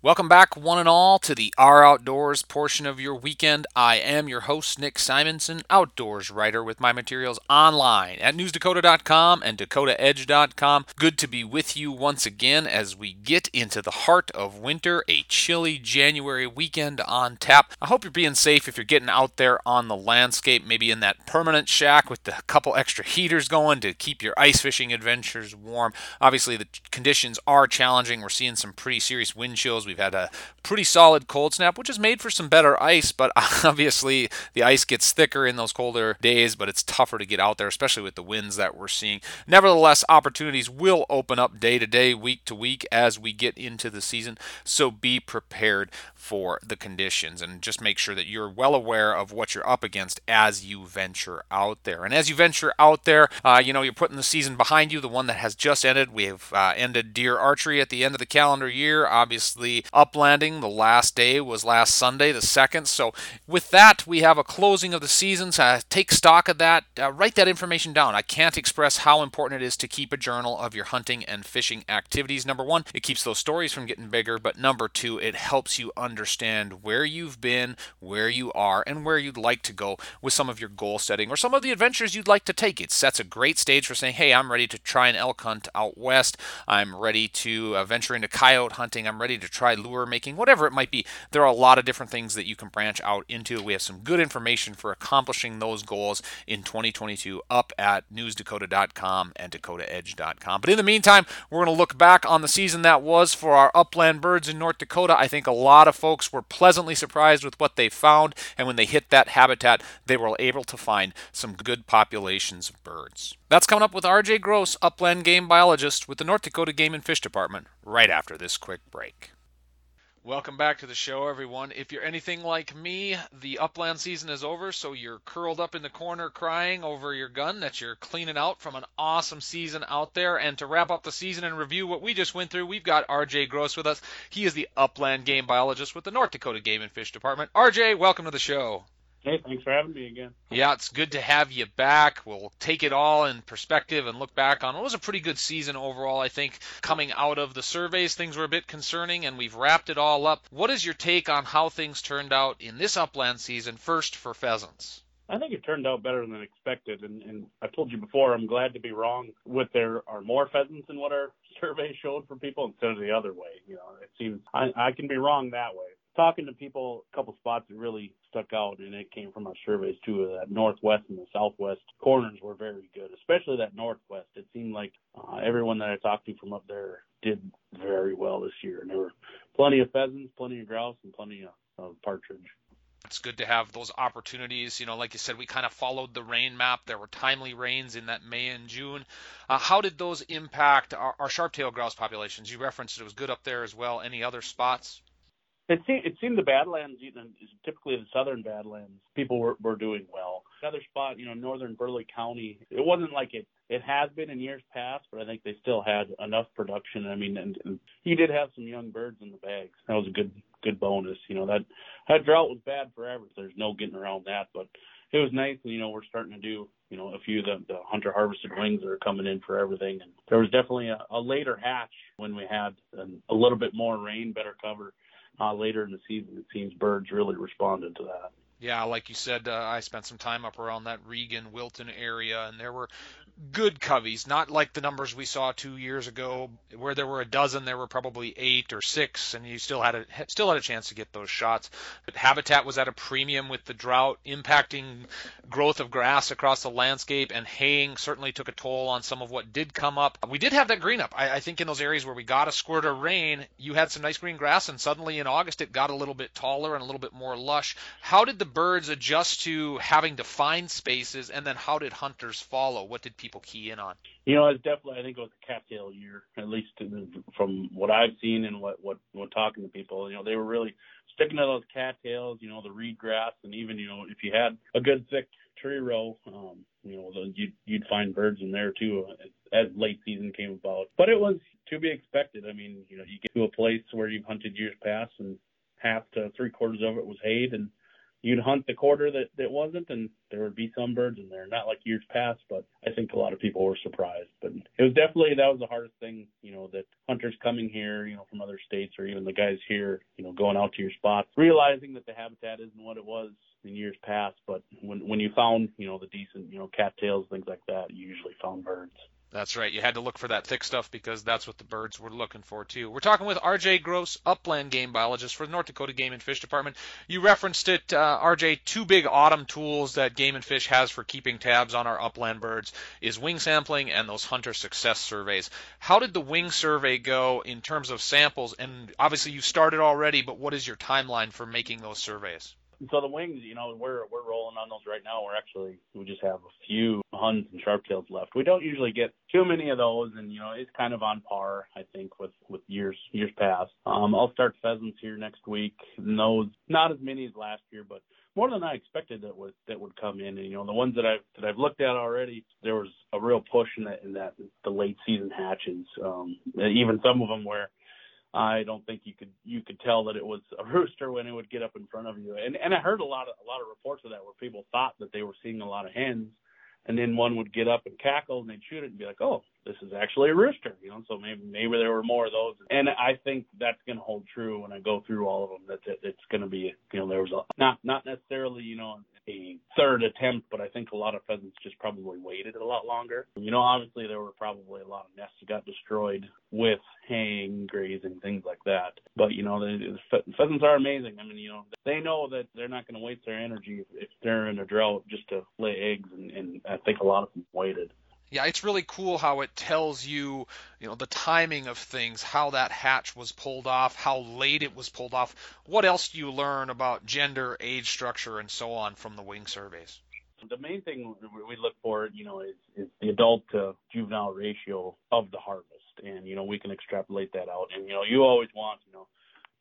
Welcome back, one and all, to the Our Outdoors portion of your weekend. I am your host, Nick Simonson, outdoors writer with my materials online at newsdakota.com and dakotaedge.com. Good to be with you once again as we get into the heart of winter, a chilly January weekend on tap. I hope you're being safe if you're getting out there on the landscape, maybe in that permanent shack with a couple extra heaters going to keep your ice fishing adventures warm. Obviously, the conditions are challenging. We're seeing some pretty serious wind chills We've had a pretty solid cold snap, which has made for some better ice, but obviously the ice gets thicker in those colder days, but it's tougher to get out there, especially with the winds that we're seeing. Nevertheless, opportunities will open up day to day, week to week as we get into the season, so be prepared for the conditions and just make sure that you're well aware of what you're up against as you venture out there. And as you venture out there, uh, you know, you're putting the season behind you, the one that has just ended. We have uh, ended deer archery at the end of the calendar year. Obviously, uplanding. The last day was last Sunday, the second. So with that, we have a closing of the season. So take stock of that. Uh, write that information down. I can't express how important it is to keep a journal of your hunting and fishing activities. Number one, it keeps those stories from getting bigger. But number two, it helps you understand where you've been, where you are, and where you'd like to go with some of your goal setting or some of the adventures you'd like to take. It sets a great stage for saying, hey, I'm ready to try an elk hunt out west. I'm ready to uh, venture into coyote hunting. I'm ready to try lure making, whatever it might be. There are a lot of different things that you can branch out into. We have some good information for accomplishing those goals in 2022 up at newsdakota.com and dakotaedge.com. But in the meantime, we're going to look back on the season that was for our upland birds in North Dakota. I think a lot of folks were pleasantly surprised with what they found, and when they hit that habitat, they were able to find some good populations of birds. That's coming up with RJ Gross, upland game biologist with the North Dakota Game and Fish Department, right after this quick break. Welcome back to the show, everyone. If you're anything like me, the upland season is over, so you're curled up in the corner crying over your gun that you're cleaning out from an awesome season out there. And to wrap up the season and review what we just went through, we've got RJ Gross with us. He is the upland game biologist with the North Dakota Game and Fish Department. RJ, welcome to the show. Hey, thanks for having me again. Yeah, it's good to have you back. We'll take it all in perspective and look back on it was a pretty good season overall. I think coming out of the surveys, things were a bit concerning, and we've wrapped it all up. What is your take on how things turned out in this upland season, first for pheasants? I think it turned out better than expected, and, and I told you before, I'm glad to be wrong. With there are more pheasants than what our survey showed for people instead of the other way. You know, it seems I, I can be wrong that way talking to people, a couple spots that really stuck out, and it came from our surveys too. That northwest and the southwest corners were very good, especially that northwest. It seemed like uh, everyone that I talked to from up there did very well this year, and there were plenty of pheasants, plenty of grouse, and plenty of, of partridge. It's good to have those opportunities. You know, like you said, we kind of followed the rain map. There were timely rains in that May and June. Uh, how did those impact our, our sharp-tailed grouse populations? You referenced it was good up there as well. Any other spots? It seemed, it seemed the Badlands, know, typically the southern Badlands, people were, were doing well. Another spot, you know, northern Burleigh County, it wasn't like it it has been in years past, but I think they still had enough production. I mean, and, and he did have some young birds in the bags. That was a good good bonus. You know that that drought was bad forever. There's no getting around that, but it was nice. And you know, we're starting to do you know a few of the, the hunter harvested wings that are coming in for everything. And there was definitely a, a later hatch when we had an, a little bit more rain, better cover uh, later in the season. It seems birds really responded to that. Yeah, like you said, uh, I spent some time up around that Regan, Wilton area, and there were good coveys, not like the numbers we saw two years ago, where there were a dozen, there were probably eight or six, and you still had a still had a chance to get those shots. But habitat was at a premium with the drought, impacting growth of grass across the landscape, and haying certainly took a toll on some of what did come up. We did have that green up. I, I think in those areas where we got a squirt of rain, you had some nice green grass, and suddenly in August it got a little bit taller and a little bit more lush. How did the birds adjust to having to find spaces, and then how did hunters follow? What did people key in on? You know, it's definitely I think it was a cattail year, at least from what I've seen and what what what talking to people. You know, they were really sticking to those cattails. You know, the reed grass, and even you know if you had a good thick tree row, um, you know, the, you'd you'd find birds in there too as late season came about. But it was to be expected. I mean, you know, you get to a place where you've hunted years past and half to three quarters of it was hayed and you'd hunt the quarter that that wasn't, and there would be some birds in there. Not like years past, but I think a lot of people were surprised. But it was definitely that was the hardest thing, you know, that hunters coming here, you know, from other states or even the guys here, you know, going out to your spots, realizing that the habitat isn't what it was in years past. But when when you found, you know, the decent, you know, cattails, things like that, you usually found birds. That's right. You had to look for that thick stuff because that's what the birds were looking for too. We're talking with RJ Gross, upland game biologist for the North Dakota Game and Fish Department. You referenced it, uh, RJ. Two big autumn tools that Game and Fish has for keeping tabs on our upland birds is wing sampling and those hunter success surveys. How did the wing survey go in terms of samples? And obviously you started already, but what is your timeline for making those surveys? So the wings, you know, we're we're rolling on those right now. We're actually we just have a few huns and sharptails left. We don't usually get too many of those, and you know, it's kind of on par, I think, with with years years past. Um, I'll start pheasants here next week, and those not as many as last year, but more than I expected that would that would come in. And you know, the ones that I've that I've looked at already, there was a real push in that in that the late season hatches. Um, even some of them where I don't think you could you could tell that it was a rooster when it would get up in front of you. And and I heard a lot of a lot of reports of that where people thought that they were seeing a lot of hens, and then one would get up and cackle and they'd shoot it and be like, oh, this is actually a rooster, you know. So maybe maybe there were more of those. And I think that's going to hold true when I go through all of them. That, it's going to be you know there was a not not necessarily you know a third attempt, but I think a lot of pheasants just probably waited a lot longer. You know, obviously there were probably a lot of nests that got destroyed with haying, grazing, things like that. But you know, the, the pheasants are amazing. I mean, you know, they know that they're not going to waste their energy if, if they're in a drought just to lay eggs, and, and I think a lot of them waited. Yeah, it's really cool how it tells you, you know, the timing of things, how that hatch was pulled off, how late it was pulled off. What else do you learn about gender, age structure, and so on from the wing surveys? The main thing we look for, you know, is, is the adult to juvenile ratio of the harvest, and you know we can extrapolate that out. And you know, you always want, you know,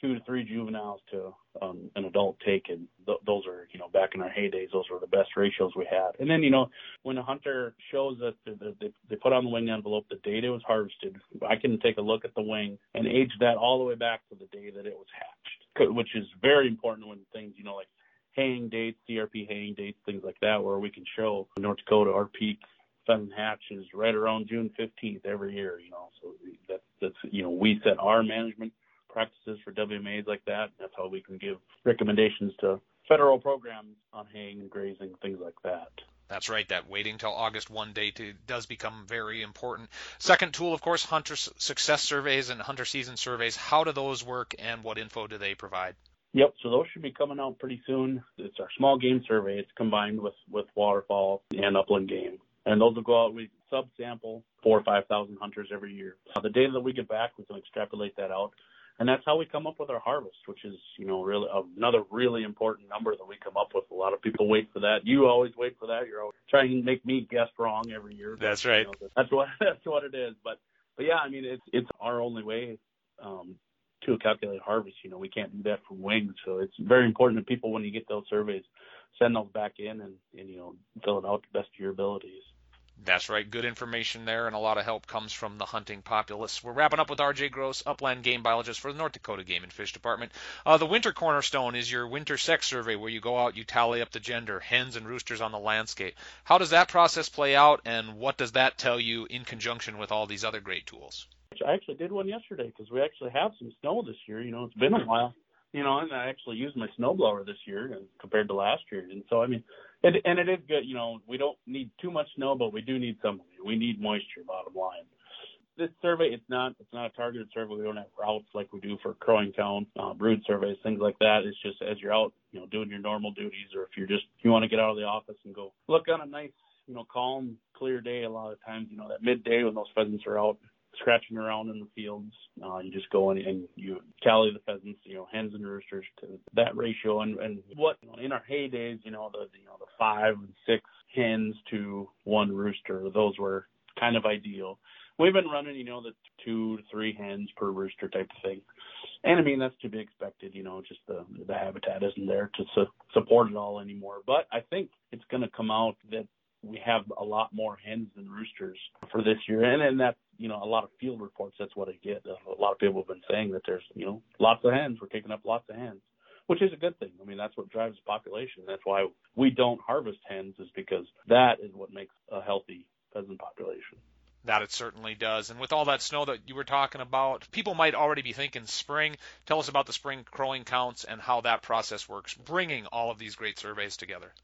two to three juveniles to um, an adult take, and th- those are, you know, back in our heydays, those were the best ratios we had. And then, you know, when a hunter shows us that they, they put on the wing envelope the date it was harvested, I can take a look at the wing and age that all the way back to the day that it was hatched, which is very important when things, you know, like haying dates, CRP haying dates, things like that, where we can show North Dakota our peak pheasant hatch is right around June 15th every year, you know, so that, that's, you know, we set our management practices for WMAs like that. That's how we can give recommendations to federal programs on haying and grazing, things like that. That's right. That waiting till August 1 date does become very important. Second tool, of course, hunter success surveys and hunter season surveys. How do those work and what info do they provide? Yep, so those should be coming out pretty soon. It's our small game survey. It's combined with, with waterfowl and upland game. And those will go out. We subsample four or 5,000 hunters every year. The data that we get back, we can extrapolate that out and that's how we come up with our harvest, which is you know really another really important number that we come up with. A lot of people wait for that. You always wait for that. You're always trying to make me guess wrong every year. That's right. You know, that's what that's what it is. But but yeah, I mean it's it's our only way um, to calculate harvest. You know we can't do that from wings, so it's very important that people when you get those surveys send those back in and and you know fill it out to the best of your abilities. That's right. Good information there, and a lot of help comes from the hunting populace. We're wrapping up with RJ Gross, upland game biologist for the North Dakota Game and Fish Department. Uh, the winter cornerstone is your winter sex survey, where you go out, you tally up the gender, hens and roosters on the landscape. How does that process play out, and what does that tell you in conjunction with all these other great tools? I actually did one yesterday because we actually have some snow this year. You know, it's been a while you know, and I actually used my snowblower this year compared to last year. And so, I mean, it, and it is good. You know, we don't need too much snow, but we do need some. We need moisture. Bottom line. This survey, it's not it's not a targeted survey. We don't have routes like we do for crowing count, uh, brood surveys, things like that. It's just as you're out, you know, doing your normal duties, or if you're just you want to get out of the office and go look on a nice, you know, calm, clear day. A lot of times, you know, that midday when those pheasants are out, scratching around in the fields. Uh, you just go in and you tally the pheasants, you know, hens and roosters to that ratio. And, and what you know, in our heydays, you know, the you know the five and six hens to one rooster, those were kind of ideal. We've been running, you know, the two to three hens per rooster type of thing. And I mean that's to be expected, you know. Just the the habitat isn't there to su- support it all anymore. But I think it's going to come out that we have a lot more hens than roosters for this year, and and that's you know a lot of field reports. That's what I get. Uh, a lot of people have been saying that there's you know lots of hens. We're taking up lots of hens. which is a good thing. I mean, that's what drives the population. That's why we don't harvest hens, is because that is what makes a healthy pheasant population. That it certainly does. And with all that snow that you were talking about, people might already be thinking spring. Tell us about the spring crowing counts and how that process works, bringing all of these great surveys together.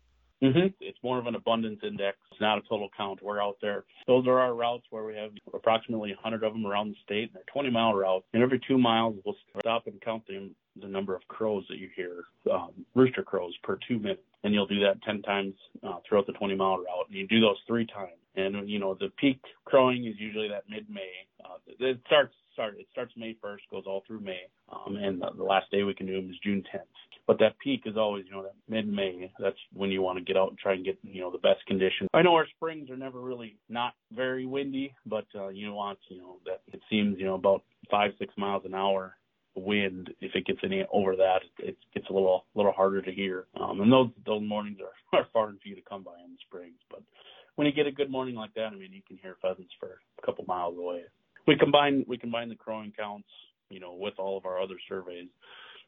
Mm-hmm. It's more of an abundance index. It's not a total count. We're out there. Those are our routes where we have approximately 100 of them around the state. They're 20 mile routes. And every two miles, we'll stop and count the, the number of crows that you hear, um, rooster crows per two minutes. And you'll do that 10 times uh, throughout the 20 mile route. And you do those three times. And, you know, the peak crowing is usually that mid May. Uh, it starts start. It starts May 1st, goes all through May, um, and the, the last day we can do them is June 10th. But that peak is always, you know, that mid-May. That's when you want to get out and try and get, you know, the best condition. I know our springs are never really not very windy, but uh, you want, you know, that it seems, you know, about five six miles an hour wind. If it gets any over that, it gets a little little harder to hear. Um, and those those mornings are, are far and few to come by in the springs. But when you get a good morning like that, I mean, you can hear pheasants for a couple miles away we combine we combine the crowing counts, you know, with all of our other surveys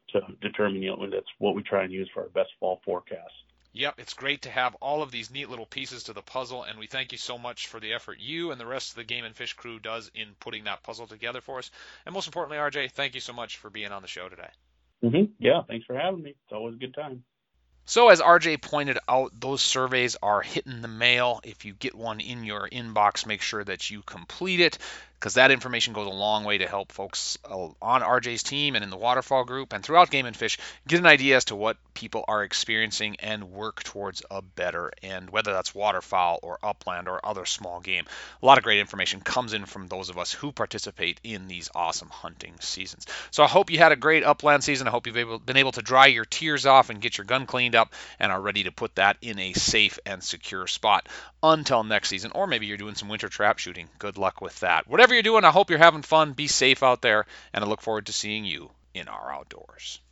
to determine, you know, that's what we try and use for our best fall forecast. Yep, it's great to have all of these neat little pieces to the puzzle, and we thank you so much for the effort you and the rest of the Game and Fish crew does in putting that puzzle together for us. And most importantly, RJ, thank you so much for being on the show today. Mm-hmm. Yeah, thanks for having me. It's always a good time. So, as RJ pointed out, those surveys are hitting the mail. If you get one in your inbox, make sure that you complete it because that information goes a long way to help folks uh, on RJ's team and in the waterfowl group and throughout Game and Fish get an idea as to what people are experiencing and work towards a better end, whether that's waterfowl or upland or other small game. A lot of great information comes in from those of us who participate in these awesome hunting seasons. So I hope you had a great upland season. I hope you've been able to dry your tears off and get your gun cleaned up and are ready to put that in a safe and secure spot until next season. Or maybe you're doing some winter trap shooting. Good luck with that. Whatever whatever you're doing, I hope you're having fun. Be safe out there, and I look forward to seeing you in our outdoors.